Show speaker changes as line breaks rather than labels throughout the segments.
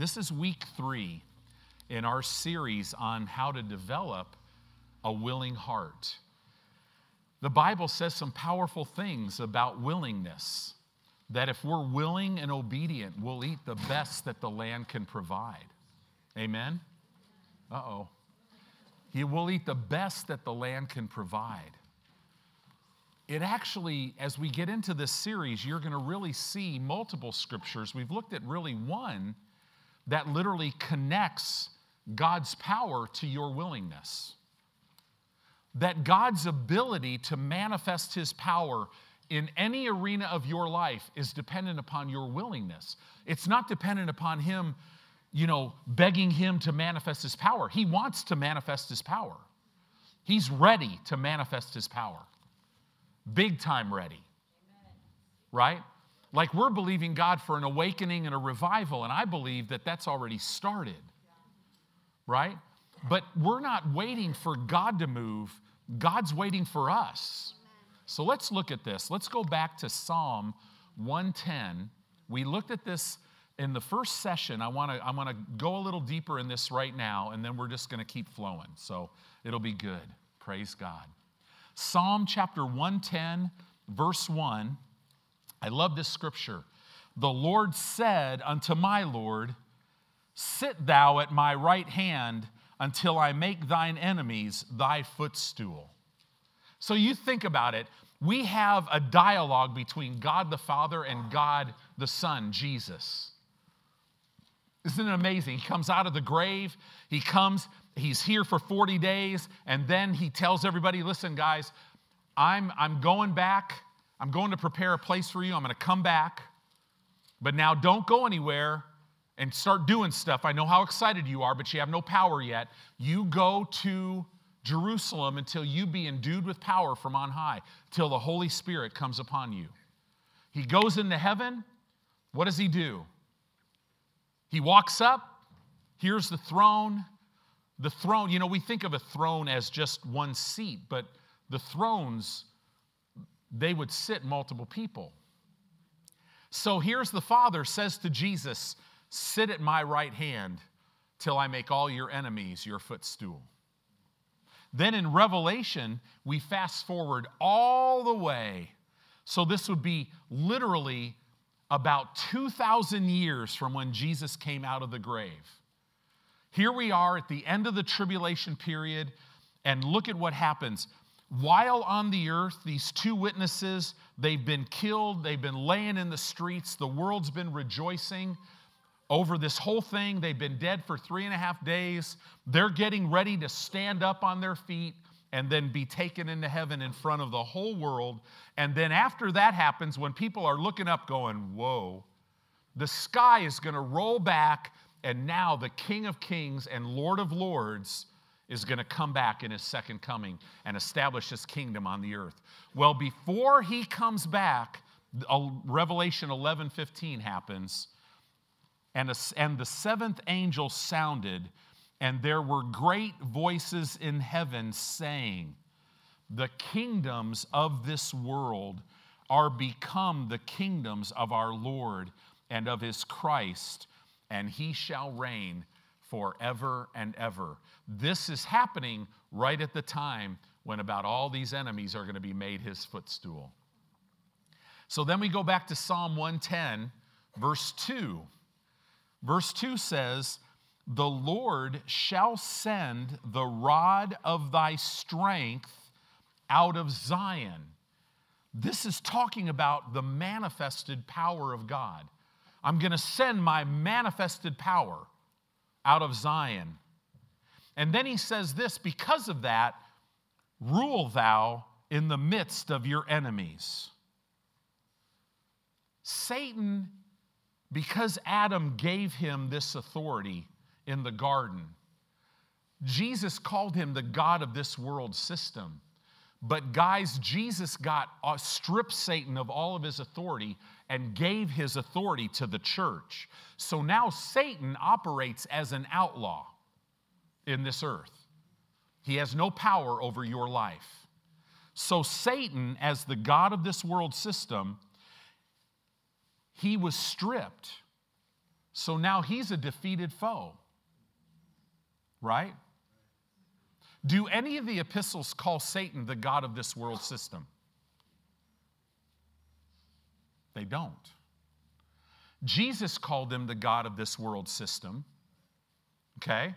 This is week three in our series on how to develop a willing heart. The Bible says some powerful things about willingness that if we're willing and obedient, we'll eat the best that the land can provide. Amen? Uh oh. You will eat the best that the land can provide. It actually, as we get into this series, you're going to really see multiple scriptures. We've looked at really one that literally connects God's power to your willingness. That God's ability to manifest his power in any arena of your life is dependent upon your willingness. It's not dependent upon him, you know, begging him to manifest his power. He wants to manifest his power. He's ready to manifest his power. Big time ready. Right? Like we're believing God for an awakening and a revival, and I believe that that's already started, right? But we're not waiting for God to move, God's waiting for us. So let's look at this. Let's go back to Psalm 110. We looked at this in the first session. I want to I want to go a little deeper in this right now and then we're just going to keep flowing. So it'll be good. Praise God. Psalm chapter 110 verse 1 I love this scripture. The Lord said unto my Lord, Sit thou at my right hand until I make thine enemies thy footstool. So you think about it. We have a dialogue between God the Father and God the Son, Jesus. Isn't it amazing? He comes out of the grave, he comes, he's here for 40 days, and then he tells everybody listen, guys, I'm, I'm going back I'm going to prepare a place for you. I'm going to come back. But now don't go anywhere and start doing stuff. I know how excited you are, but you have no power yet. You go to Jerusalem until you be endued with power from on high, till the Holy Spirit comes upon you. He goes into heaven. What does he do? He walks up. Here's the throne. The throne, you know, we think of a throne as just one seat, but the thrones they would sit multiple people. So here's the Father says to Jesus, Sit at my right hand till I make all your enemies your footstool. Then in Revelation, we fast forward all the way. So this would be literally about 2,000 years from when Jesus came out of the grave. Here we are at the end of the tribulation period, and look at what happens while on the earth, these two witnesses, they've been killed, they've been laying in the streets, the world's been rejoicing over this whole thing. They've been dead for three and a half days. They're getting ready to stand up on their feet and then be taken into heaven in front of the whole world. And then after that happens, when people are looking up, going, Whoa, the sky is going to roll back, and now the King of Kings and Lord of Lords is going to come back in his second coming and establish his kingdom on the earth. Well, before he comes back, Revelation 11 15 happens, and, a, and the seventh angel sounded, and there were great voices in heaven saying, The kingdoms of this world are become the kingdoms of our Lord and of his Christ, and he shall reign forever and ever. This is happening right at the time when about all these enemies are going to be made his footstool. So then we go back to Psalm 110, verse 2. Verse 2 says, The Lord shall send the rod of thy strength out of Zion. This is talking about the manifested power of God. I'm going to send my manifested power out of Zion. And then he says this because of that, rule thou in the midst of your enemies. Satan, because Adam gave him this authority in the garden, Jesus called him the God of this world system. But guys, Jesus got uh, stripped Satan of all of his authority and gave his authority to the church. So now Satan operates as an outlaw in this earth. He has no power over your life. So Satan, as the God of this world system, he was stripped. So now he's a defeated foe, right? Do any of the epistles call Satan the God of this world system? They don't. Jesus called them the God of this world system, okay?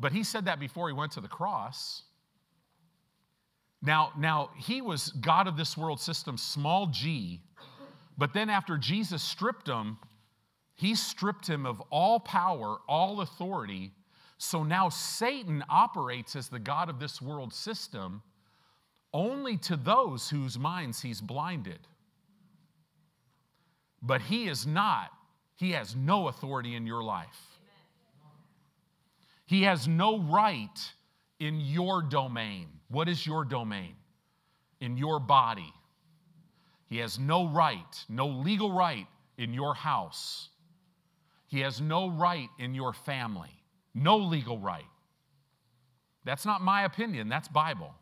But he said that before he went to the cross. Now, now he was God of this world system, small g, but then after Jesus stripped him, he stripped him of all power, all authority. So now Satan operates as the God of this world system only to those whose minds he's blinded but he is not, he has no authority in your life. He has no right in your domain. What is your domain? In your body. He has no right, no legal right in your house. He has no right in your family. No legal right. That's not my opinion, that's Bible.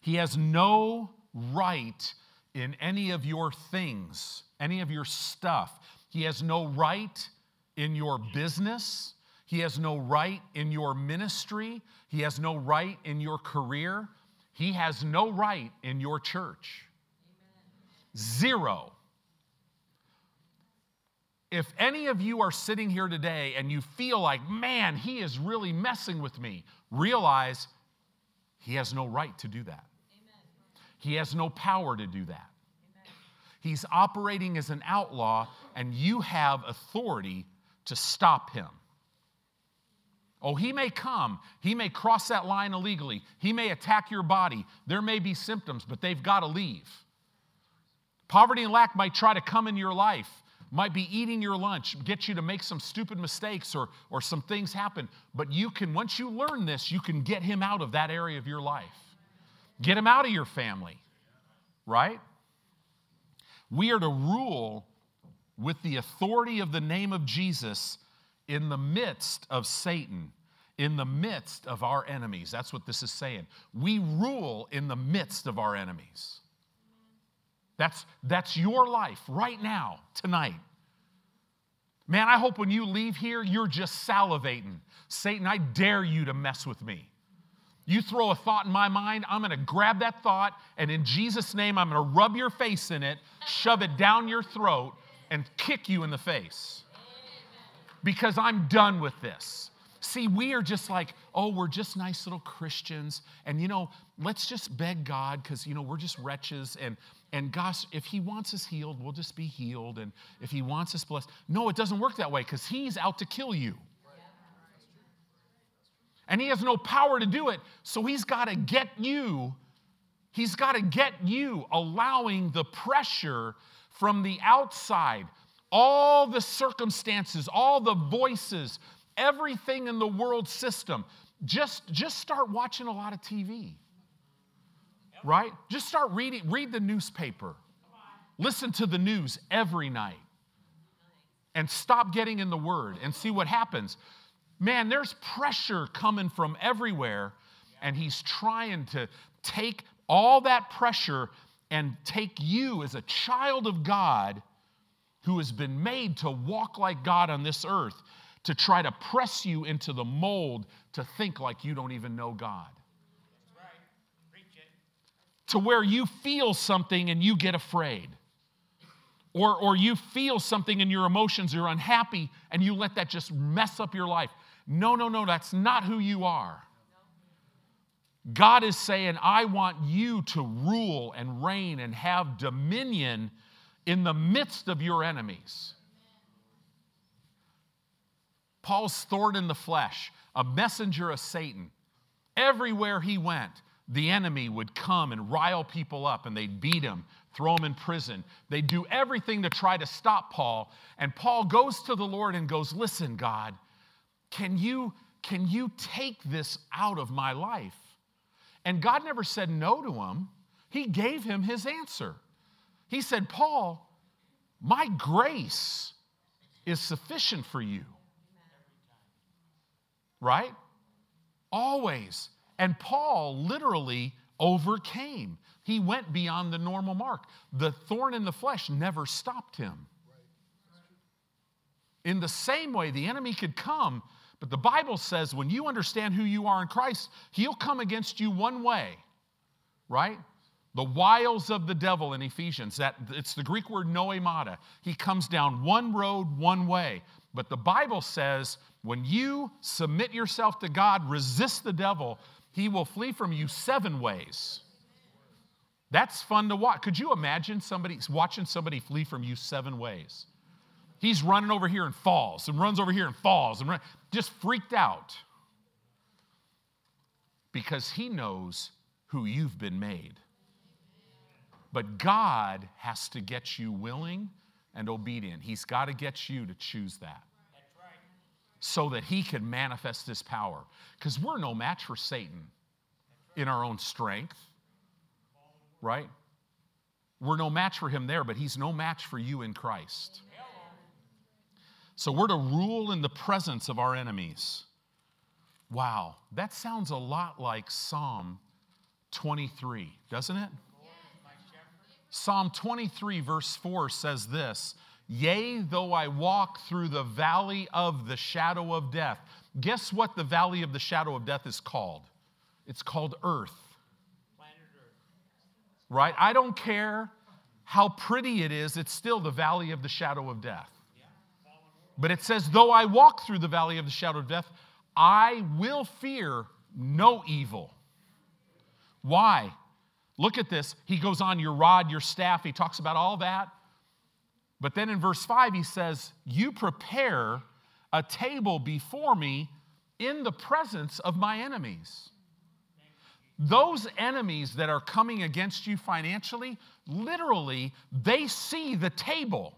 He has no right in any of your things, any of your stuff. He has no right in your business. He has no right in your ministry. He has no right in your career. He has no right in your church. Zero. If any of you are sitting here today and you feel like, man, he is really messing with me, realize he has no right to do that. He has no power to do that. He's operating as an outlaw, and you have authority to stop him. Oh, he may come. He may cross that line illegally. He may attack your body. There may be symptoms, but they've got to leave. Poverty and lack might try to come in your life, might be eating your lunch, get you to make some stupid mistakes or, or some things happen. But you can, once you learn this, you can get him out of that area of your life. Get him out of your family, right? We are to rule with the authority of the name of Jesus in the midst of Satan, in the midst of our enemies. That's what this is saying. We rule in the midst of our enemies. That's, that's your life right now, tonight. Man, I hope when you leave here, you're just salivating. Satan, I dare you to mess with me. You throw a thought in my mind, I'm gonna grab that thought, and in Jesus' name, I'm gonna rub your face in it, shove it down your throat, and kick you in the face. Because I'm done with this. See, we are just like, oh, we're just nice little Christians. And, you know, let's just beg God because, you know, we're just wretches. And, and gosh, if He wants us healed, we'll just be healed. And if He wants us blessed. No, it doesn't work that way because He's out to kill you and he has no power to do it. So he's got to get you, he's got to get you allowing the pressure from the outside, all the circumstances, all the voices, everything in the world system. Just, just start watching a lot of TV, right? Just start reading, read the newspaper, listen to the news every night, and stop getting in the Word and see what happens man, there's pressure coming from everywhere, and he's trying to take all that pressure and take you as a child of God who has been made to walk like God on this earth to try to press you into the mold to think like you don't even know God. To where you feel something and you get afraid. Or, or you feel something in your emotions, you're unhappy, and you let that just mess up your life. No, no, no, that's not who you are. God is saying, I want you to rule and reign and have dominion in the midst of your enemies. Paul's thorn in the flesh, a messenger of Satan. Everywhere he went, the enemy would come and rile people up and they'd beat him, throw him in prison. They'd do everything to try to stop Paul. And Paul goes to the Lord and goes, Listen, God, can you, can you take this out of my life? And God never said no to him, He gave him his answer. He said, Paul, my grace is sufficient for you. Right? Always. And Paul literally overcame. He went beyond the normal mark. The thorn in the flesh never stopped him. In the same way, the enemy could come but the Bible says when you understand who you are in Christ, he'll come against you one way, right? The wiles of the devil in Ephesians, that it's the Greek word noemata. He comes down one road, one way. But the Bible says when you submit yourself to God, resist the devil, he will flee from you seven ways. That's fun to watch. Could you imagine somebody watching somebody flee from you seven ways? he's running over here and falls and runs over here and falls and run, just freaked out because he knows who you've been made. But God has to get you willing and obedient. He's got to get you to choose that so that he can manifest his power. Because we're no match for Satan in our own strength, right? We're no match for him there, but he's no match for you in Christ. Amen. So we're to rule in the presence of our enemies. Wow, that sounds a lot like Psalm 23, doesn't it? Psalm 23, verse 4 says this Yea, though I walk through the valley of the shadow of death. Guess what the valley of the shadow of death is called? It's called earth. Right? I don't care how pretty it is, it's still the valley of the shadow of death. But it says, Though I walk through the valley of the shadow of death, I will fear no evil. Why? Look at this. He goes on, Your rod, your staff, he talks about all that. But then in verse 5, he says, You prepare a table before me in the presence of my enemies. Those enemies that are coming against you financially, literally, they see the table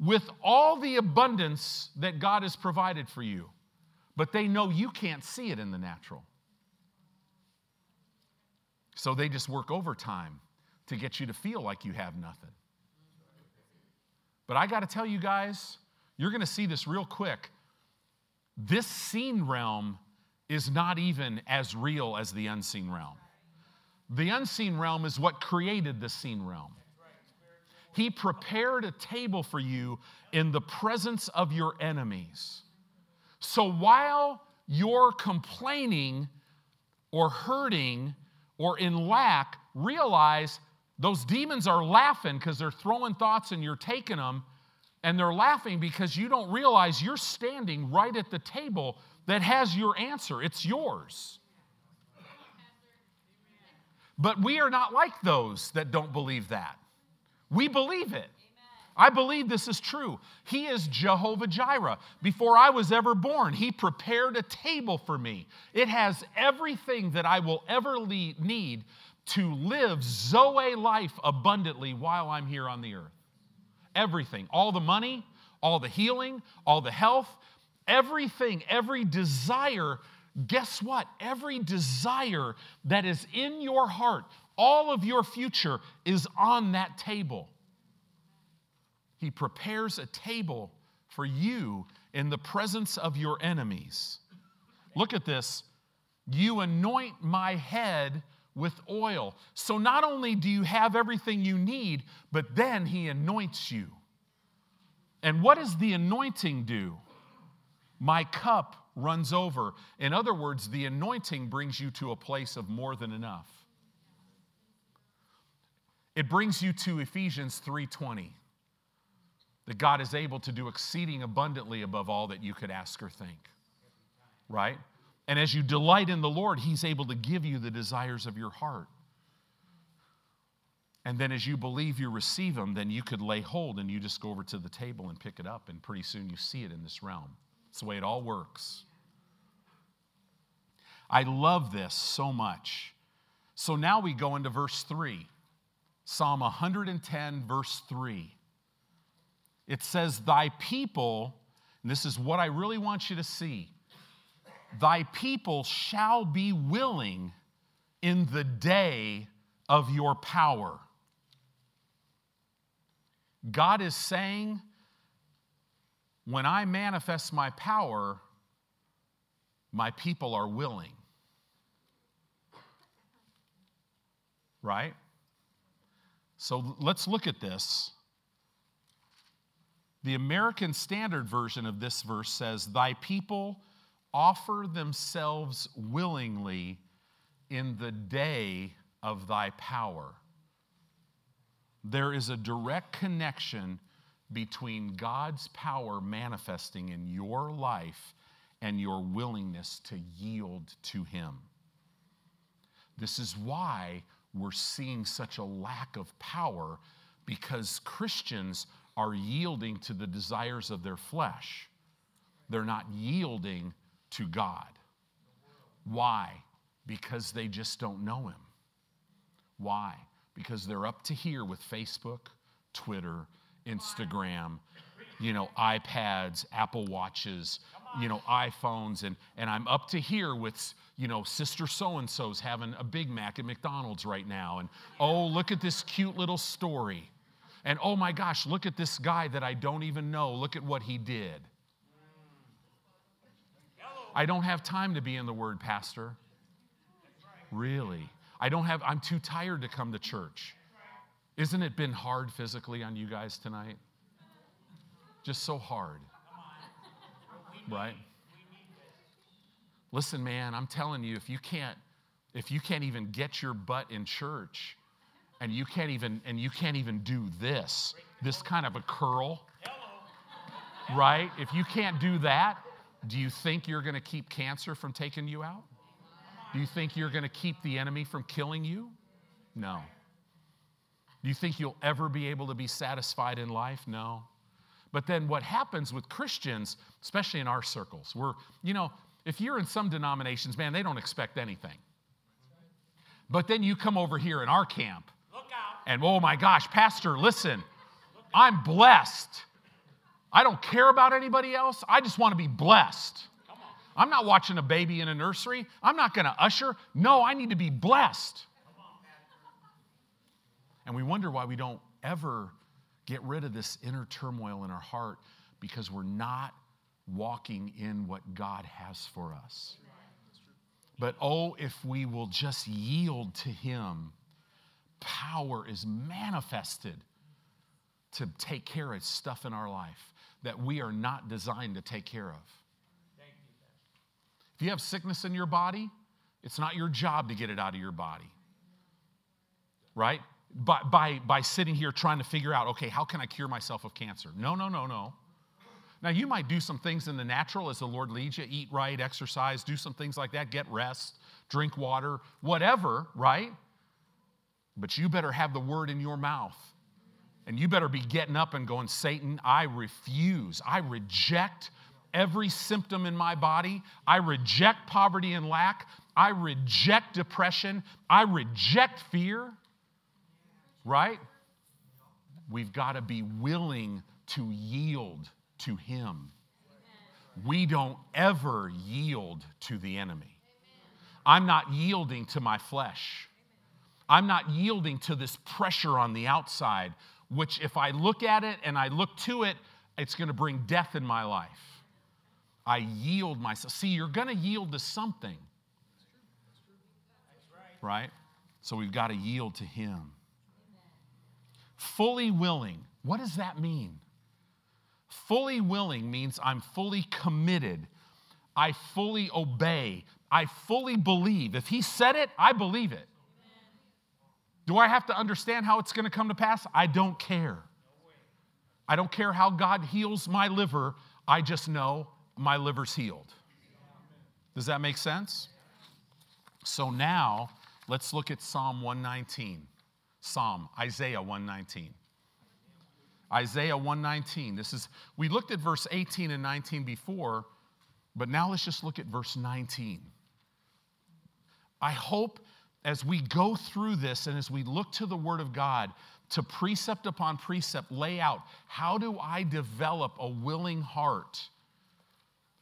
with all the abundance that God has provided for you, but they know you can't see it in the natural. So they just work overtime to get you to feel like you have nothing. But I got to tell you guys, you're going to see this real quick. This seen realm is not even as real as the unseen realm. The unseen realm is what created the seen realm. He prepared a table for you in the presence of your enemies. So while you're complaining or hurting or in lack, realize those demons are laughing because they're throwing thoughts and you're taking them, and they're laughing because you don't realize you're standing right at the table that has your answer. It's yours. But we are not like those that don't believe that. We believe it. Amen. I believe this is true. He is Jehovah Jireh. Before I was ever born, He prepared a table for me. It has everything that I will ever need to live Zoe life abundantly while I'm here on the earth. Everything, all the money, all the healing, all the health, everything, every desire guess what? Every desire that is in your heart all of your future is on that table. He prepares a table for you in the presence of your enemies. Look at this. You anoint my head with oil. So not only do you have everything you need, but then he anoints you. And what does the anointing do? My cup runs over. In other words, the anointing brings you to a place of more than enough. It brings you to Ephesians 3:20. That God is able to do exceeding abundantly above all that you could ask or think. Right? And as you delight in the Lord, he's able to give you the desires of your heart. And then as you believe you receive them, then you could lay hold and you just go over to the table and pick it up, and pretty soon you see it in this realm. It's the way it all works. I love this so much. So now we go into verse 3. Psalm 110, verse 3. It says, Thy people, and this is what I really want you to see, thy people shall be willing in the day of your power. God is saying, when I manifest my power, my people are willing. Right? So let's look at this. The American Standard Version of this verse says, Thy people offer themselves willingly in the day of thy power. There is a direct connection between God's power manifesting in your life and your willingness to yield to Him. This is why we're seeing such a lack of power because Christians are yielding to the desires of their flesh. They're not yielding to God. Why? Because they just don't know Him. Why? Because they're up to here with Facebook, Twitter, Instagram, you know, iPads, Apple Watches, you know iPhones and and I'm up to here with you know sister so and so's having a Big Mac at McDonald's right now and oh look at this cute little story and oh my gosh look at this guy that I don't even know look at what he did I don't have time to be in the word pastor really I don't have I'm too tired to come to church isn't it been hard physically on you guys tonight just so hard Right? Listen, man, I'm telling you, if you can't, if you can't even get your butt in church, and you can't even and you can't even do this, this kind of a curl, right? If you can't do that, do you think you're going to keep cancer from taking you out? Do you think you're going to keep the enemy from killing you? No. Do you think you'll ever be able to be satisfied in life? No. But then what happens with Christians, especially in our circles, we're, you know, if you're in some denominations, man, they don't expect anything. But then you come over here in our camp, and oh my gosh, Pastor, listen, I'm blessed. I don't care about anybody else. I just want to be blessed. I'm not watching a baby in a nursery. I'm not going to usher. No, I need to be blessed. And we wonder why we don't ever Get rid of this inner turmoil in our heart because we're not walking in what God has for us. But oh, if we will just yield to Him, power is manifested to take care of stuff in our life that we are not designed to take care of. If you have sickness in your body, it's not your job to get it out of your body, right? by, by, by sitting here trying to figure out, okay, how can I cure myself of cancer? No, no, no, no. Now, you might do some things in the natural as the Lord leads you eat right, exercise, do some things like that, get rest, drink water, whatever, right? But you better have the word in your mouth. And you better be getting up and going, Satan, I refuse. I reject every symptom in my body. I reject poverty and lack. I reject depression. I reject fear right? We've got to be willing to yield to Him. We don't ever yield to the enemy. I'm not yielding to my flesh. I'm not yielding to this pressure on the outside, which, if I look at it and I look to it, it's going to bring death in my life. I yield myself. See, you're going to yield to something, right? So we've got to yield to Him. Fully willing. What does that mean? Fully willing means I'm fully committed. I fully obey. I fully believe. If he said it, I believe it. Do I have to understand how it's going to come to pass? I don't care. I don't care how God heals my liver. I just know my liver's healed. Does that make sense? So now let's look at Psalm 119. Psalm, Isaiah 119. Isaiah 119. This is we looked at verse 18 and 19 before, but now let's just look at verse 19. I hope as we go through this and as we look to the word of God to precept upon precept lay out how do I develop a willing heart?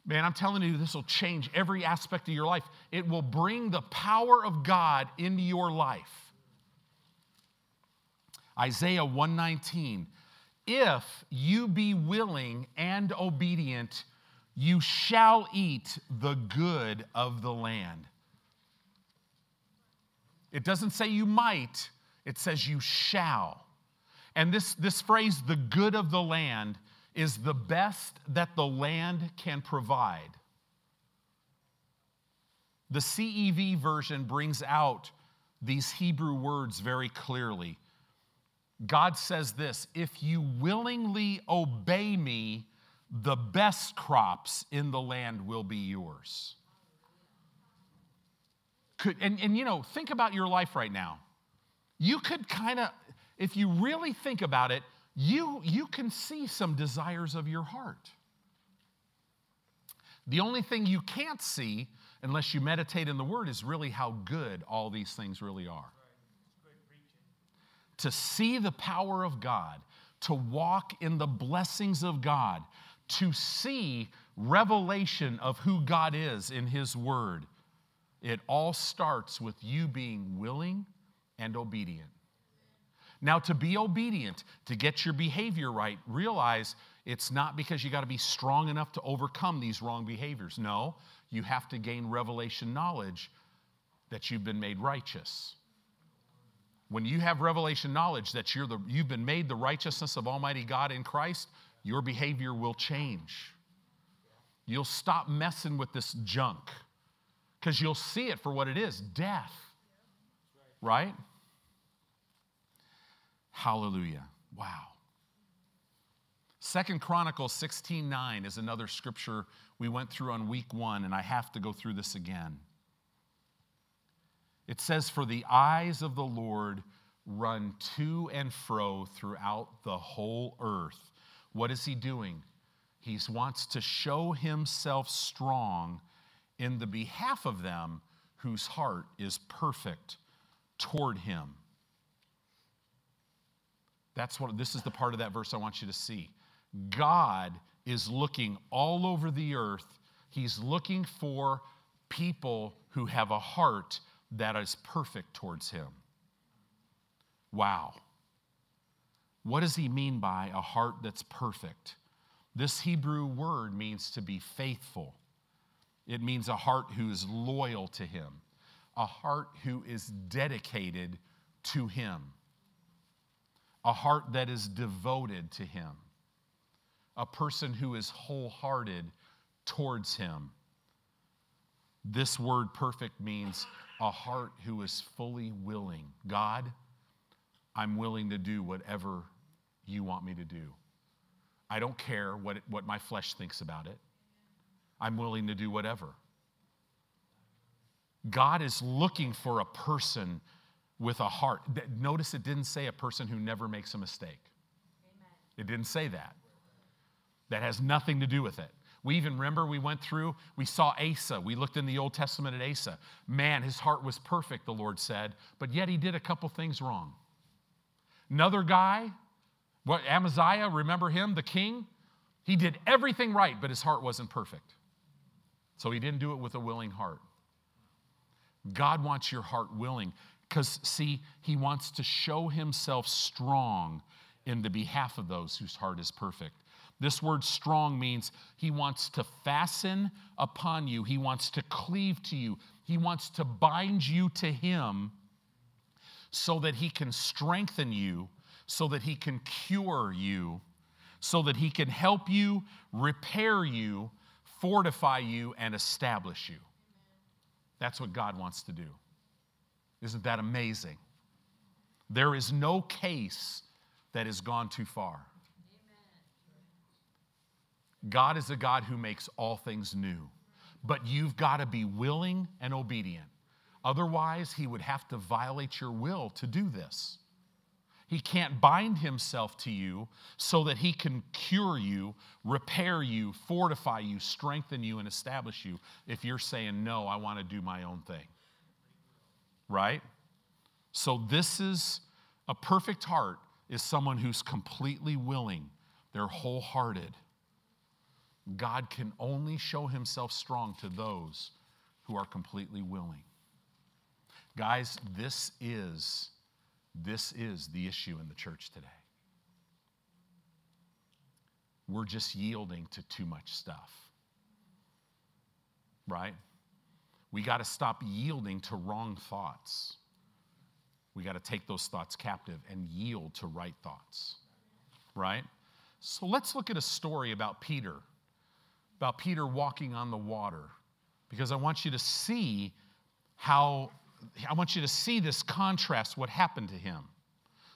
Man, I'm telling you, this will change every aspect of your life. It will bring the power of God into your life. Isaiah 119 If you be willing and obedient, you shall eat the good of the land. It doesn't say you might, it says you shall. And this, this phrase, the good of the land, is the best that the land can provide. The CEV version brings out these Hebrew words very clearly God says this if you willingly obey me, the best crops in the land will be yours. Could, and, and you know, think about your life right now. You could kind of, if you really think about it, you, you can see some desires of your heart. The only thing you can't see, unless you meditate in the Word, is really how good all these things really are to see the power of God, to walk in the blessings of God, to see revelation of who God is in His Word. It all starts with you being willing and obedient. Now, to be obedient, to get your behavior right, realize it's not because you got to be strong enough to overcome these wrong behaviors. No, you have to gain revelation knowledge that you've been made righteous. When you have revelation knowledge that you're the, you've been made the righteousness of Almighty God in Christ, your behavior will change. You'll stop messing with this junk because you'll see it for what it is death. Right? Hallelujah. Wow. Second Chronicles 16 9 is another scripture we went through on week one, and I have to go through this again. It says, For the eyes of the Lord run to and fro throughout the whole earth. What is he doing? He wants to show himself strong in the behalf of them whose heart is perfect toward him. That's what this is the part of that verse I want you to see. God is looking all over the earth. He's looking for people who have a heart that is perfect towards him. Wow. What does he mean by a heart that's perfect? This Hebrew word means to be faithful. It means a heart who is loyal to him, a heart who is dedicated to him, a heart that is devoted to him, a person who is wholehearted towards him. This word perfect means a heart who is fully willing. God, I'm willing to do whatever you want me to do. I don't care what, what my flesh thinks about it. I'm willing to do whatever. God is looking for a person with a heart. Notice it didn't say a person who never makes a mistake. Amen. It didn't say that. That has nothing to do with it. We even remember we went through, we saw Asa. We looked in the Old Testament at Asa. Man, his heart was perfect, the Lord said, but yet he did a couple things wrong. Another guy, what Amaziah, remember him, the king? He did everything right, but his heart wasn't perfect. So he didn't do it with a willing heart. God wants your heart willing because, see, he wants to show himself strong in the behalf of those whose heart is perfect. This word strong means he wants to fasten upon you, he wants to cleave to you, he wants to bind you to him so that he can strengthen you, so that he can cure you, so that he can help you, repair you, fortify you, and establish you. That's what God wants to do. Isn't that amazing? There is no case that has gone too far. God is a God who makes all things new, but you've got to be willing and obedient. Otherwise, He would have to violate your will to do this. He can't bind himself to you so that he can cure you, repair you, fortify you, strengthen you, and establish you if you're saying, No, I want to do my own thing. Right? So, this is a perfect heart is someone who's completely willing, they're wholehearted, God can only show himself strong to those who are completely willing. Guys, this is this is the issue in the church today. We're just yielding to too much stuff. Right? We got to stop yielding to wrong thoughts. We got to take those thoughts captive and yield to right thoughts. Right? So let's look at a story about Peter about Peter walking on the water because I want you to see how, I want you to see this contrast, what happened to him.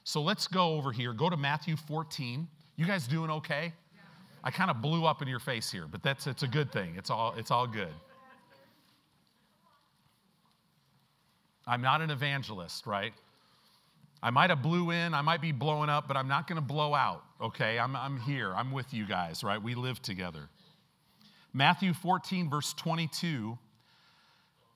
So let's go over here, go to Matthew 14. You guys doing okay? I kind of blew up in your face here, but that's it's a good thing. It's all it's all good. I'm not an evangelist, right? I might have blew in, I might be blowing up, but I'm not going to blow out, okay? I'm, I'm here. I'm with you guys, right? We live together. Matthew 14, verse 22.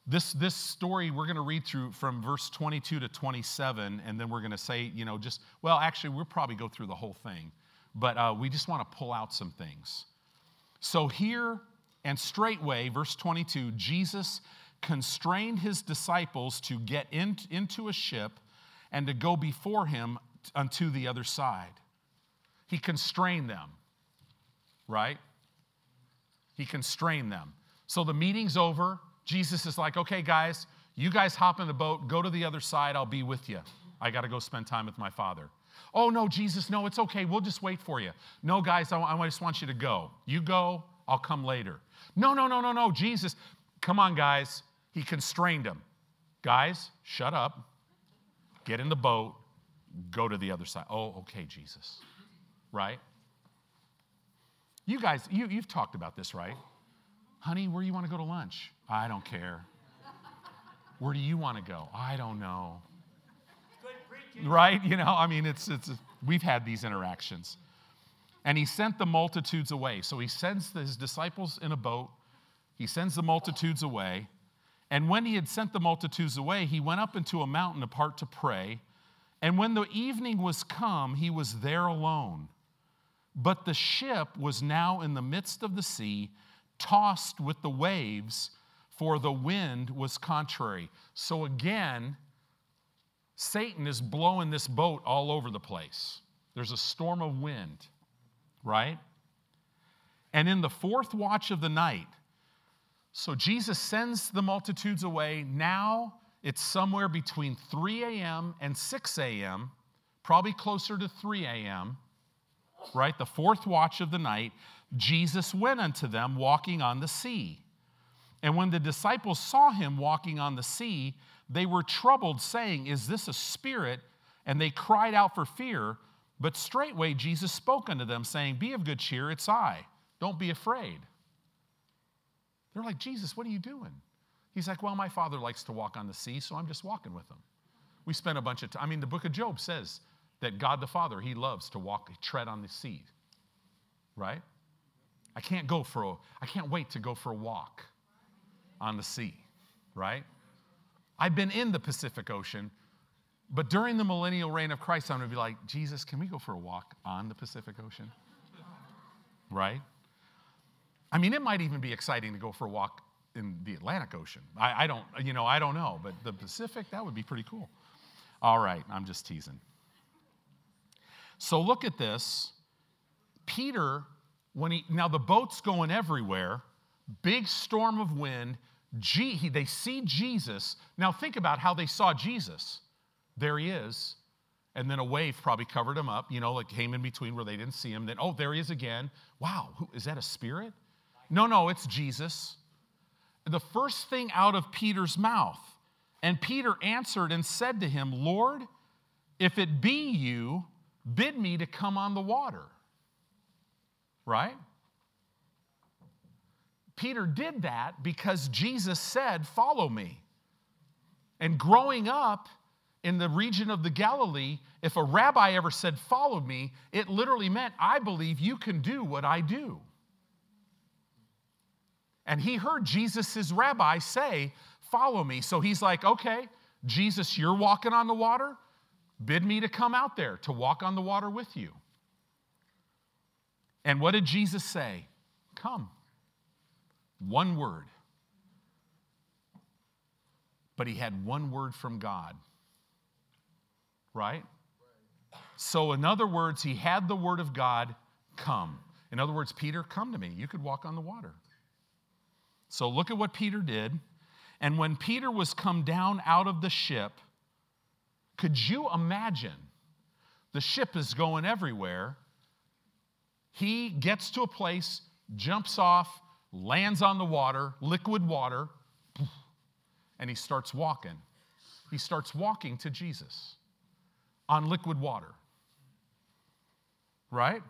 This, this story we're going to read through from verse 22 to 27, and then we're going to say, you know, just, well, actually, we'll probably go through the whole thing, but uh, we just want to pull out some things. So here and straightway, verse 22, Jesus constrained his disciples to get in, into a ship and to go before him unto the other side. He constrained them, right? He constrained them. So the meeting's over. Jesus is like, okay, guys, you guys hop in the boat, go to the other side, I'll be with you. I got to go spend time with my father. Oh, no, Jesus, no, it's okay. We'll just wait for you. No, guys, I, I just want you to go. You go, I'll come later. No, no, no, no, no, Jesus. Come on, guys. He constrained them. Guys, shut up. Get in the boat, go to the other side. Oh, okay, Jesus. Right? You guys, you, you've talked about this, right? Honey, where do you want to go to lunch? I don't care. Where do you want to go? I don't know. Right? You know, I mean, it's, it's, we've had these interactions. And he sent the multitudes away. So he sends his disciples in a boat, he sends the multitudes away. And when he had sent the multitudes away, he went up into a mountain apart to pray. And when the evening was come, he was there alone. But the ship was now in the midst of the sea, tossed with the waves, for the wind was contrary. So again, Satan is blowing this boat all over the place. There's a storm of wind, right? And in the fourth watch of the night, so Jesus sends the multitudes away. Now it's somewhere between 3 a.m. and 6 a.m., probably closer to 3 a.m right? The fourth watch of the night, Jesus went unto them walking on the sea. And when the disciples saw him walking on the sea, they were troubled, saying, Is this a spirit? And they cried out for fear. But straightway Jesus spoke unto them, saying, Be of good cheer, it's I. Don't be afraid. They're like, Jesus, what are you doing? He's like, Well, my father likes to walk on the sea, so I'm just walking with him. We spent a bunch of time. I mean, the book of Job says that God the Father, He loves to walk, tread on the sea, right? I can't go for a, I can't wait to go for a walk on the sea, right? I've been in the Pacific Ocean, but during the millennial reign of Christ, I'm gonna be like, Jesus, can we go for a walk on the Pacific Ocean? Right? I mean, it might even be exciting to go for a walk in the Atlantic Ocean. I, I don't, you know, I don't know, but the Pacific, that would be pretty cool. All right, I'm just teasing. So look at this. Peter, when he now the boat's going everywhere, big storm of wind. G, they see Jesus. Now think about how they saw Jesus. There he is. And then a wave probably covered him up, you know, like came in between where they didn't see him. Then, oh, there he is again. Wow, who, is that a spirit? No, no, it's Jesus. The first thing out of Peter's mouth. And Peter answered and said to him, Lord, if it be you, bid me to come on the water. Right? Peter did that because Jesus said, Follow me. And growing up in the region of the Galilee, if a rabbi ever said, Follow me, it literally meant, I believe you can do what I do. And he heard Jesus' rabbi say, Follow me. So he's like, Okay, Jesus, you're walking on the water bid me to come out there to walk on the water with you. And what did Jesus say? Come. One word. But he had one word from God. Right? So, in other words, he had the word of God come. In other words, Peter, come to me. You could walk on the water. So, look at what Peter did. And when Peter was come down out of the ship, could you imagine? The ship is going everywhere. He gets to a place, jumps off, lands on the water, liquid water, and he starts walking. He starts walking to Jesus on liquid water. Right?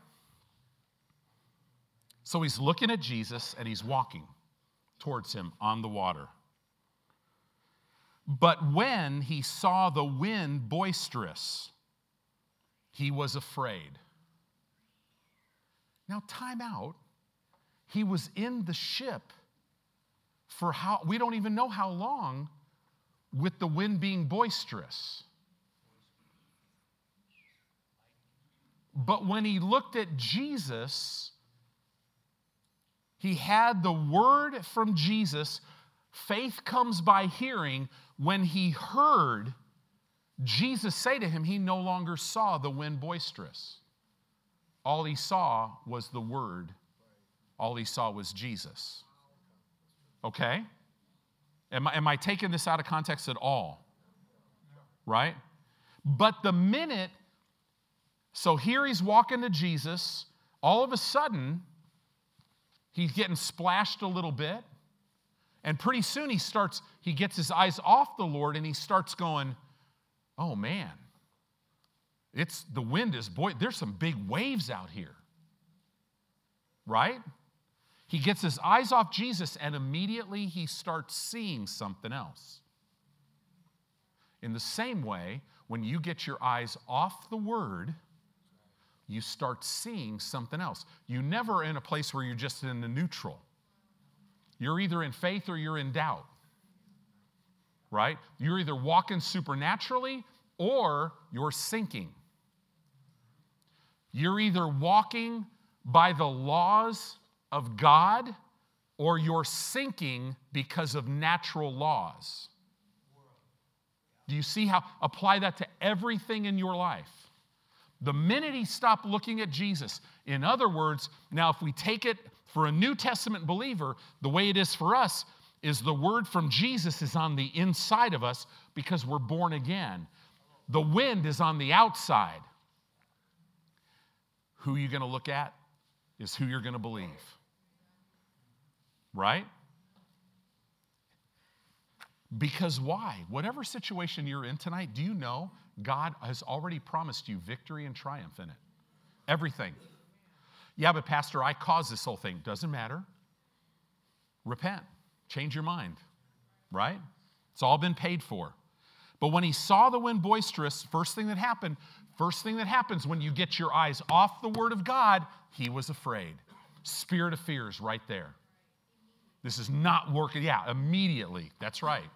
So he's looking at Jesus and he's walking towards him on the water. But when he saw the wind boisterous, he was afraid. Now, time out. He was in the ship for how, we don't even know how long, with the wind being boisterous. But when he looked at Jesus, he had the word from Jesus. Faith comes by hearing when he heard Jesus say to him, he no longer saw the wind boisterous. All he saw was the word, all he saw was Jesus. Okay? Am I, am I taking this out of context at all? Right? But the minute, so here he's walking to Jesus, all of a sudden, he's getting splashed a little bit, and pretty soon he starts he gets his eyes off the Lord and he starts going, Oh man, it's the wind is, boy, there's some big waves out here. Right? He gets his eyes off Jesus and immediately he starts seeing something else. In the same way, when you get your eyes off the word, you start seeing something else. You never in a place where you're just in the neutral. You're either in faith or you're in doubt right? You're either walking supernaturally or you're sinking. You're either walking by the laws of God or you're sinking because of natural laws. Do you see how? Apply that to everything in your life. The minute he stopped looking at Jesus, in other words, now if we take it for a New Testament believer, the way it is for us, is the word from Jesus is on the inside of us because we're born again. The wind is on the outside. Who you're going to look at is who you're going to believe. Right? Because why? Whatever situation you're in tonight, do you know God has already promised you victory and triumph in it? Everything. Yeah, but Pastor, I caused this whole thing. Doesn't matter. Repent change your mind, right? It's all been paid for. But when he saw the wind boisterous, first thing that happened, first thing that happens when you get your eyes off the word of God, he was afraid. Spirit of fear is right there. This is not working. Yeah, immediately. That's right.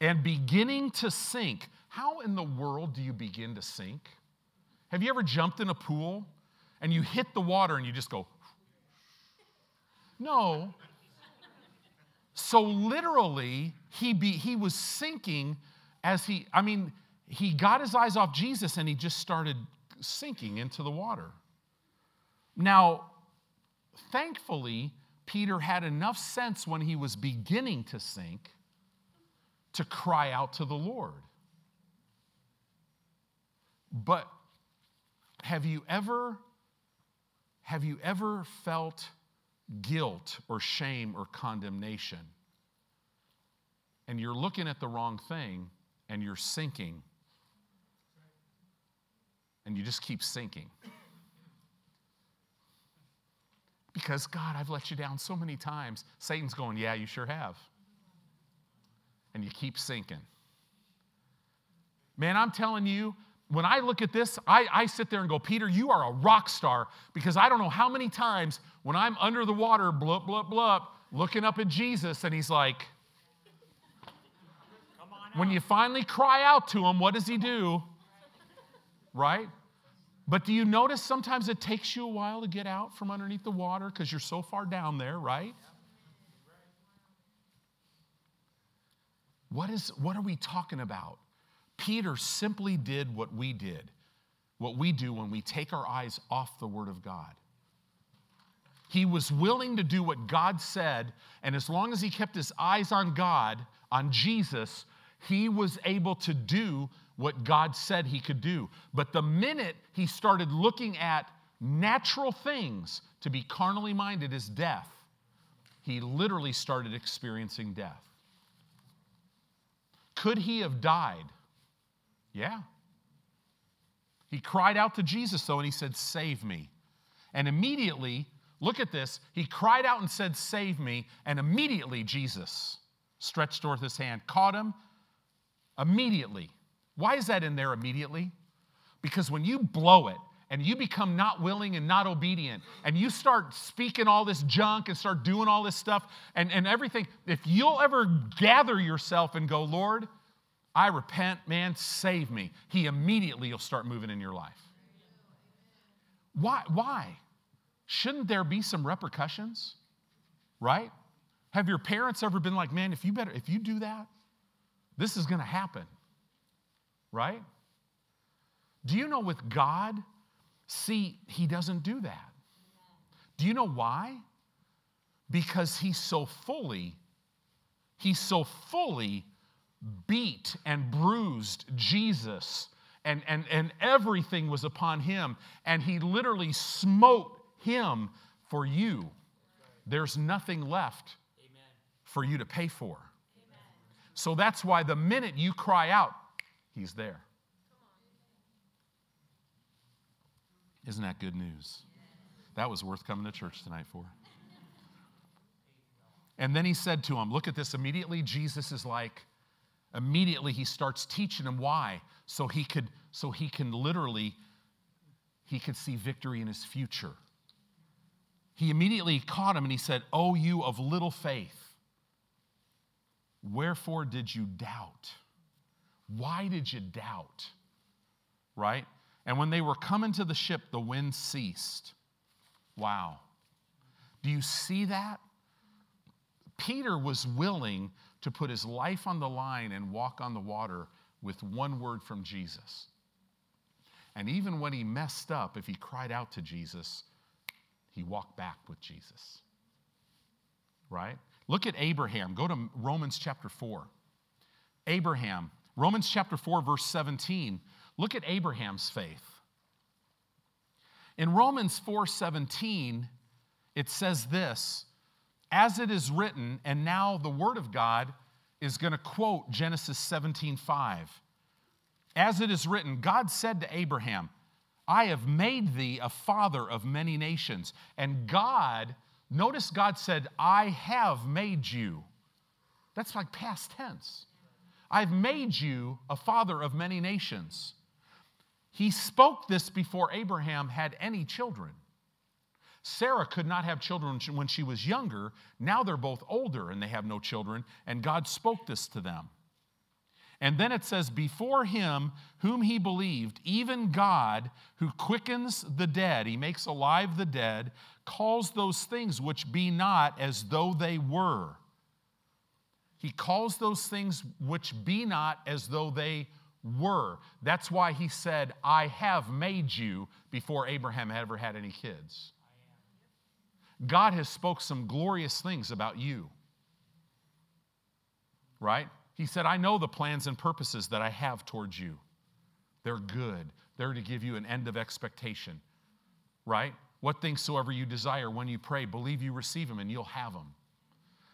And beginning to sink. How in the world do you begin to sink? Have you ever jumped in a pool and you hit the water and you just go, no, so literally, he, be, he was sinking as he, I mean, he got his eyes off Jesus and he just started sinking into the water. Now, thankfully, Peter had enough sense when he was beginning to sink to cry out to the Lord. But have you ever have you ever felt guilt or shame or condemnation. And you're looking at the wrong thing and you're sinking. And you just keep sinking. Because, God, I've let you down so many times. Satan's going, Yeah, you sure have. And you keep sinking. Man, I'm telling you, when I look at this, I, I sit there and go, Peter, you are a rock star because I don't know how many times when I'm under the water, blup, blup, blup, looking up at Jesus, and he's like, when you finally cry out to him, what does he do? Right? But do you notice sometimes it takes you a while to get out from underneath the water because you're so far down there, right? What, is, what are we talking about? Peter simply did what we did, what we do when we take our eyes off the Word of God. He was willing to do what God said, and as long as he kept his eyes on God, on Jesus, he was able to do what God said he could do. But the minute he started looking at natural things, to be carnally minded is death, he literally started experiencing death. Could he have died? Yeah. He cried out to Jesus, though, and he said, Save me. And immediately, Look at this. He cried out and said, Save me. And immediately Jesus stretched forth his hand, caught him. Immediately. Why is that in there immediately? Because when you blow it, and you become not willing and not obedient, and you start speaking all this junk and start doing all this stuff and, and everything, if you'll ever gather yourself and go, Lord, I repent, man, save me, He immediately will start moving in your life. Why? Why? shouldn't there be some repercussions? Right? Have your parents ever been like, man, if you better, if you do that, this is gonna happen. Right? Do you know with God, see, he doesn't do that. Do you know why? Because he so fully, he so fully beat and bruised Jesus and, and, and everything was upon him. And he literally smote him for you, there's nothing left for you to pay for. So that's why the minute you cry out, He's there. Isn't that good news? That was worth coming to church tonight for. And then he said to him, Look at this. Immediately, Jesus is like, immediately he starts teaching him why. So he could, so he can literally, he could see victory in his future he immediately caught him and he said, Oh, you of little faith, wherefore did you doubt? Why did you doubt? Right? And when they were coming to the ship, the wind ceased. Wow. Do you see that? Peter was willing to put his life on the line and walk on the water with one word from Jesus. And even when he messed up, if he cried out to Jesus, he walked back with Jesus. Right? Look at Abraham. Go to Romans chapter 4. Abraham, Romans chapter 4, verse 17. Look at Abraham's faith. In Romans 4:17, it says this, as it is written, and now the word of God is going to quote Genesis 17:5. As it is written, God said to Abraham, I have made thee a father of many nations. And God, notice God said, I have made you. That's like past tense. I've made you a father of many nations. He spoke this before Abraham had any children. Sarah could not have children when she was younger. Now they're both older and they have no children, and God spoke this to them. And then it says, Before him whom he believed, even God who quickens the dead, he makes alive the dead, calls those things which be not as though they were. He calls those things which be not as though they were. That's why he said, I have made you before Abraham ever had any kids. God has spoke some glorious things about you. Right? He said, I know the plans and purposes that I have towards you. They're good, they're to give you an end of expectation, right? What things soever you desire when you pray, believe you receive them and you'll have them.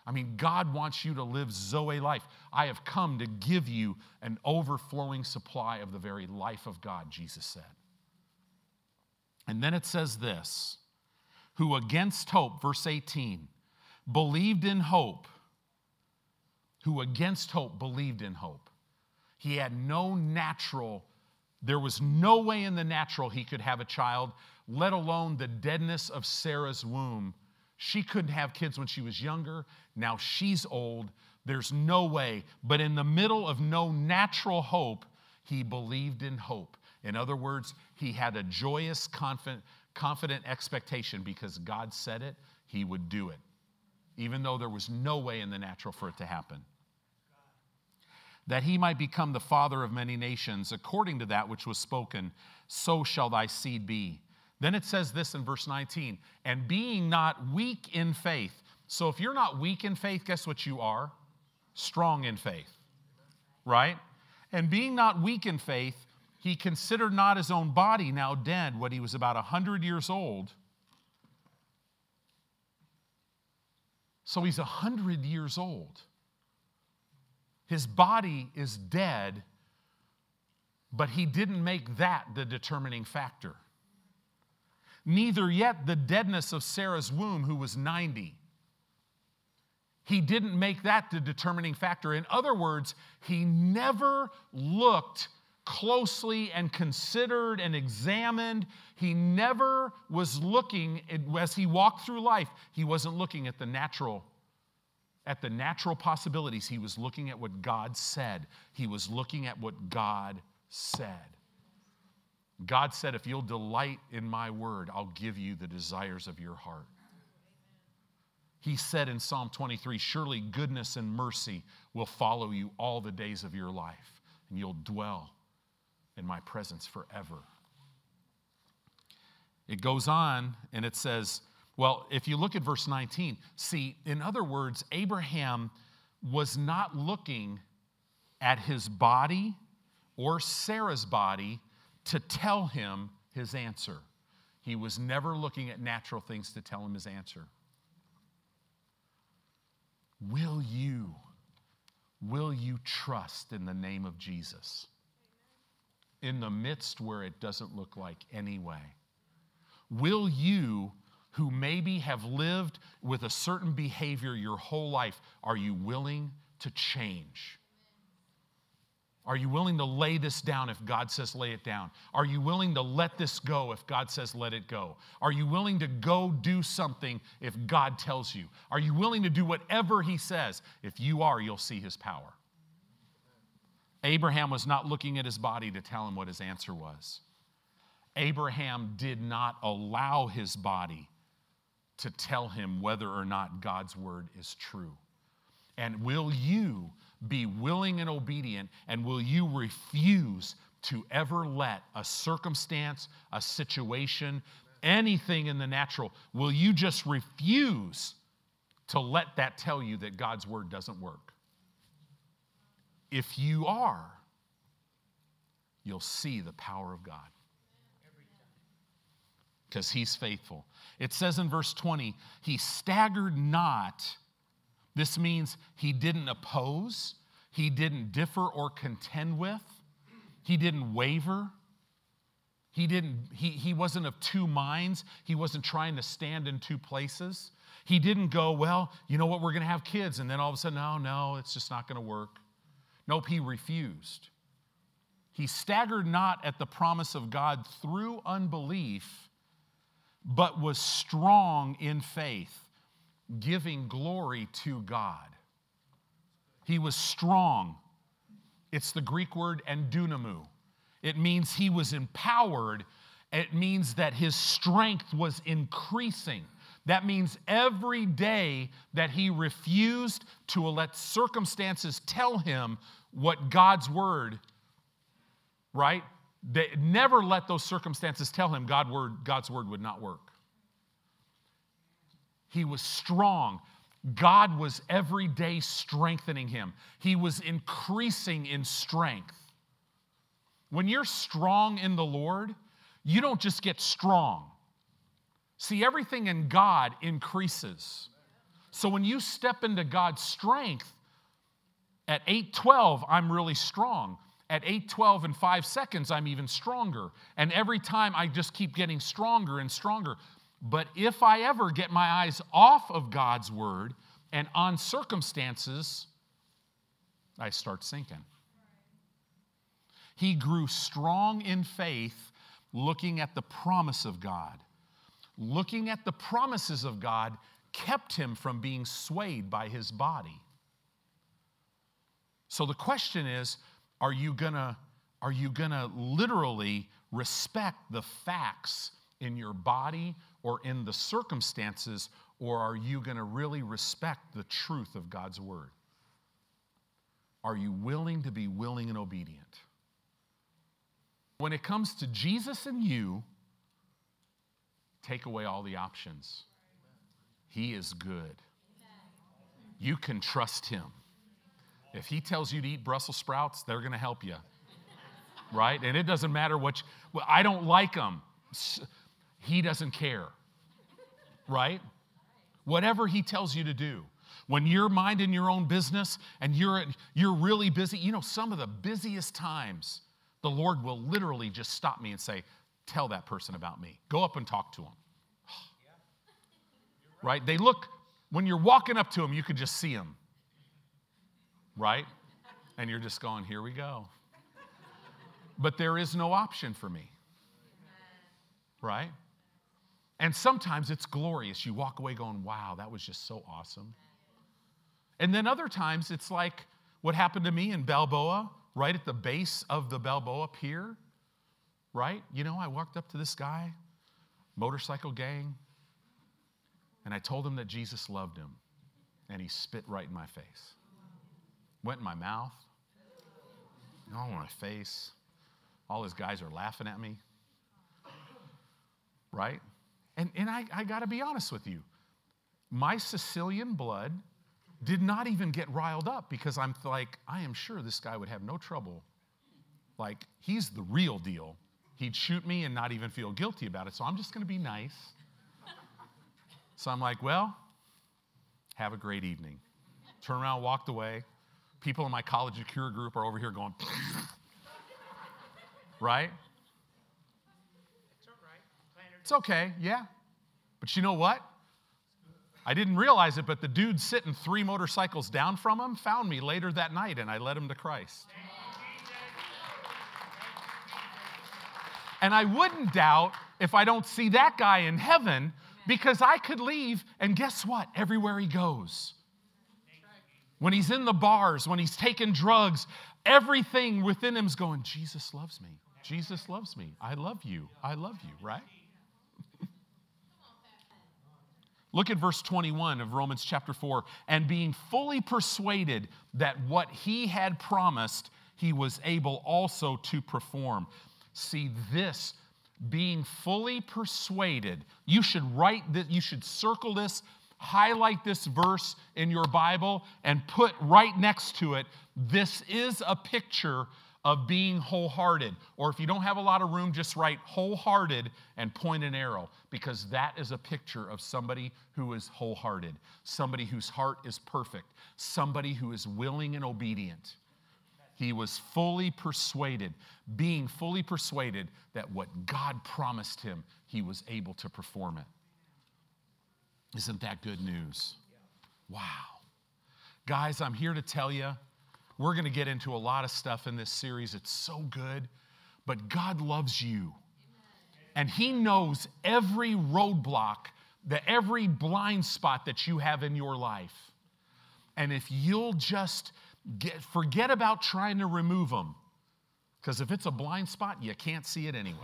I mean, God wants you to live Zoe life. I have come to give you an overflowing supply of the very life of God, Jesus said. And then it says this who against hope, verse 18, believed in hope who against hope believed in hope. He had no natural, there was no way in the natural he could have a child, let alone the deadness of Sarah's womb. She couldn't have kids when she was younger. Now she's old. There's no way. But in the middle of no natural hope, he believed in hope. In other words, he had a joyous, confident, confident expectation because God said it, he would do it, even though there was no way in the natural for it to happen that he might become the father of many nations, according to that which was spoken, so shall thy seed be. Then it says this in verse 19, and being not weak in faith. So if you're not weak in faith, guess what you are? Strong in faith, right? And being not weak in faith, he considered not his own body now dead, when he was about 100 years old. So he's 100 years old. His body is dead, but he didn't make that the determining factor. Neither yet the deadness of Sarah's womb, who was 90. He didn't make that the determining factor. In other words, he never looked closely and considered and examined. He never was looking, as he walked through life, he wasn't looking at the natural at the natural possibilities, he was looking at what God said. He was looking at what God said. God said, If you'll delight in my word, I'll give you the desires of your heart. He said in Psalm 23 Surely goodness and mercy will follow you all the days of your life, and you'll dwell in my presence forever. It goes on and it says, well, if you look at verse 19, see, in other words, Abraham was not looking at his body or Sarah's body to tell him his answer. He was never looking at natural things to tell him his answer. Will you, will you trust in the name of Jesus? In the midst where it doesn't look like anyway. Will you who maybe have lived with a certain behavior your whole life, are you willing to change? Are you willing to lay this down if God says lay it down? Are you willing to let this go if God says let it go? Are you willing to go do something if God tells you? Are you willing to do whatever He says? If you are, you'll see His power. Abraham was not looking at his body to tell him what his answer was. Abraham did not allow his body to tell him whether or not God's word is true? And will you be willing and obedient? And will you refuse to ever let a circumstance, a situation, anything in the natural, will you just refuse to let that tell you that God's word doesn't work? If you are, you'll see the power of God because he's faithful. It says in verse 20, he staggered not. This means he didn't oppose, he didn't differ or contend with, he didn't waver. He didn't he, he wasn't of two minds. He wasn't trying to stand in two places. He didn't go, well, you know what, we're going to have kids and then all of a sudden, no, oh, no, it's just not going to work. Nope, he refused. He staggered not at the promise of God through unbelief but was strong in faith, giving glory to God. He was strong. It's the Greek word endunamoo. It means he was empowered. It means that his strength was increasing. That means every day that he refused to let circumstances tell him what God's word, right? They never let those circumstances tell him God word, God's word would not work. He was strong. God was every day strengthening him. He was increasing in strength. When you're strong in the Lord, you don't just get strong. See, everything in God increases. So when you step into God's strength, at 812, I'm really strong. At 8:12 and 5 seconds, I'm even stronger. And every time I just keep getting stronger and stronger. But if I ever get my eyes off of God's word and on circumstances, I start sinking. He grew strong in faith looking at the promise of God. Looking at the promises of God kept him from being swayed by his body. So the question is are you gonna, are you gonna literally respect the facts in your body or in the circumstances, or are you gonna really respect the truth of God's word? Are you willing to be willing and obedient? When it comes to Jesus and you, take away all the options. He is good. You can trust him. If he tells you to eat Brussels sprouts, they're going to help you, right? And it doesn't matter what, you, well, I don't like them. He doesn't care, right? Whatever he tells you to do. When you're minding your own business and you're, you're really busy, you know, some of the busiest times, the Lord will literally just stop me and say, Tell that person about me. Go up and talk to them. right? They look, when you're walking up to them, you can just see them right? And you're just going, here we go. But there is no option for me, right? And sometimes it's glorious. You walk away going, wow, that was just so awesome. And then other times it's like what happened to me in Balboa, right at the base of the Balboa Pier, right? You know, I walked up to this guy, motorcycle gang, and I told him that Jesus loved him, and he spit right in my face went in my mouth, all on my face. All these guys are laughing at me. Right? And, and I, I got to be honest with you. My Sicilian blood did not even get riled up because I'm like, I am sure this guy would have no trouble. Like, he's the real deal. He'd shoot me and not even feel guilty about it. So I'm just going to be nice. so I'm like, well, have a great evening. Turn around, walked away people in my college secure group are over here going, right? It's, right. it's okay, yeah. But you know what? I didn't realize it, but the dude sitting three motorcycles down from him found me later that night and I led him to Christ. And I wouldn't doubt if I don't see that guy in heaven because I could leave, and guess what? Everywhere he goes, when he's in the bars, when he's taking drugs, everything within him's going, Jesus loves me. Jesus loves me. I love you. I love you, right? Look at verse 21 of Romans chapter 4. And being fully persuaded that what he had promised, he was able also to perform. See, this being fully persuaded, you should write this, you should circle this, highlight this verse in your Bible and put right next to it, this is a picture of being wholehearted. Or if you don't have a lot of room, just write wholehearted and point an arrow, because that is a picture of somebody who is wholehearted, somebody whose heart is perfect, somebody who is willing and obedient. He was fully persuaded, being fully persuaded that what God promised him, he was able to perform it. Isn't that good news? Wow. Guys, I'm here to tell you, we're going to get into a lot of stuff in this series. It's so good, but God loves you. And He knows every roadblock, the every blind spot that you have in your life. And if you'll just get, forget about trying to remove them, because if it's a blind spot, you can't see it anyway.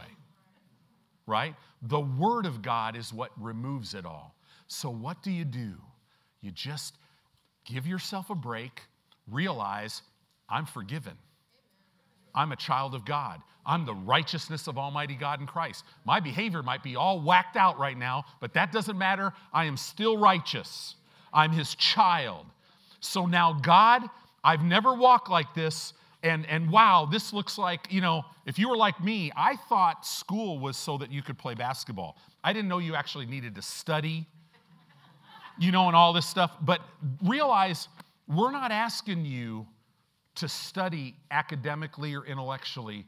Right? The Word of God is what removes it all. So, what do you do? You just give yourself a break, realize I'm forgiven. I'm a child of God. I'm the righteousness of Almighty God in Christ. My behavior might be all whacked out right now, but that doesn't matter. I am still righteous. I'm His child. So now, God, I've never walked like this. And, and wow, this looks like, you know, if you were like me, I thought school was so that you could play basketball. I didn't know you actually needed to study you know, and all this stuff. But realize we're not asking you to study academically or intellectually.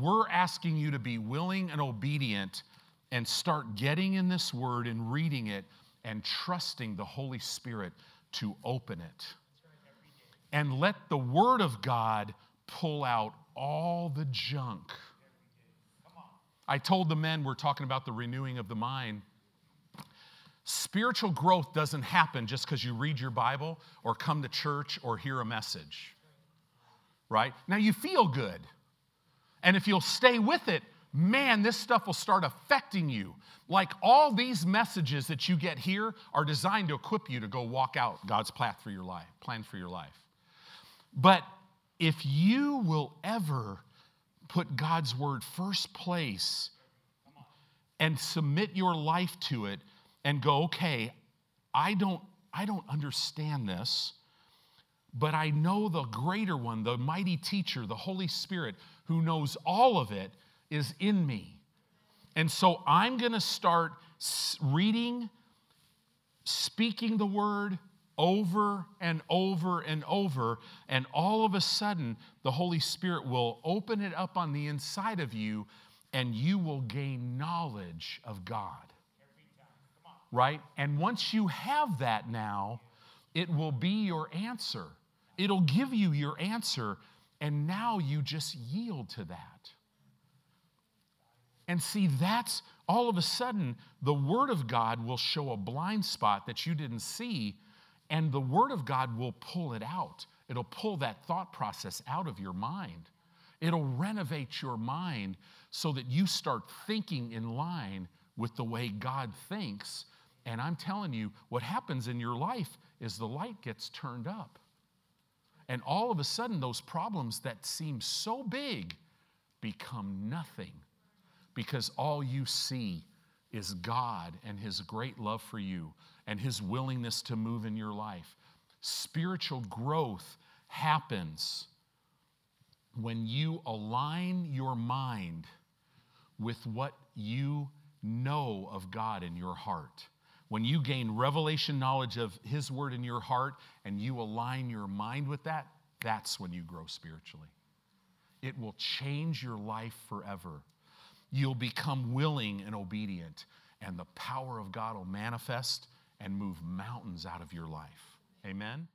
We're asking you to be willing and obedient and start getting in this word and reading it and trusting the Holy Spirit to open it. And let the word of God pull out all the junk. I told the men we're talking about the renewing of the mind. Spiritual growth doesn't happen just because you read your Bible or come to church or hear a message. Right? Now you feel good. And if you'll stay with it, man, this stuff will start affecting you. Like all these messages that you get here are designed to equip you to go walk out God's path for your life, plan for your life. But if you will ever put God's word first place and submit your life to it, and go, okay, I don't, I don't understand this, but I know the greater one, the mighty teacher, the Holy Spirit, who knows all of it, is in me. And so I'm going to start reading, speaking the word over and over and over. And all of a sudden, the Holy Spirit will open it up on the inside of you, and you will gain knowledge of God right? And once you have that now, it will be your answer. It'll give you your answer, and now you just yield to that. And see, that's all of a sudden the Word of God will show a blind spot that you didn't see, and the Word of God will pull it out. It'll pull that thought process out of your mind. It'll renovate your mind so that you start thinking in line with the way God thinks and I'm telling you, what happens in your life is the light gets turned up. And all of a sudden, those problems that seem so big become nothing because all you see is God and His great love for you and His willingness to move in your life. Spiritual growth happens when you align your mind with what you know of God in your heart when you gain revelation knowledge of His Word in your heart and you align your mind with that, that's when you grow spiritually. It will change your life forever. You'll become willing and obedient, and the power of God will manifest and move mountains out of your life. Amen.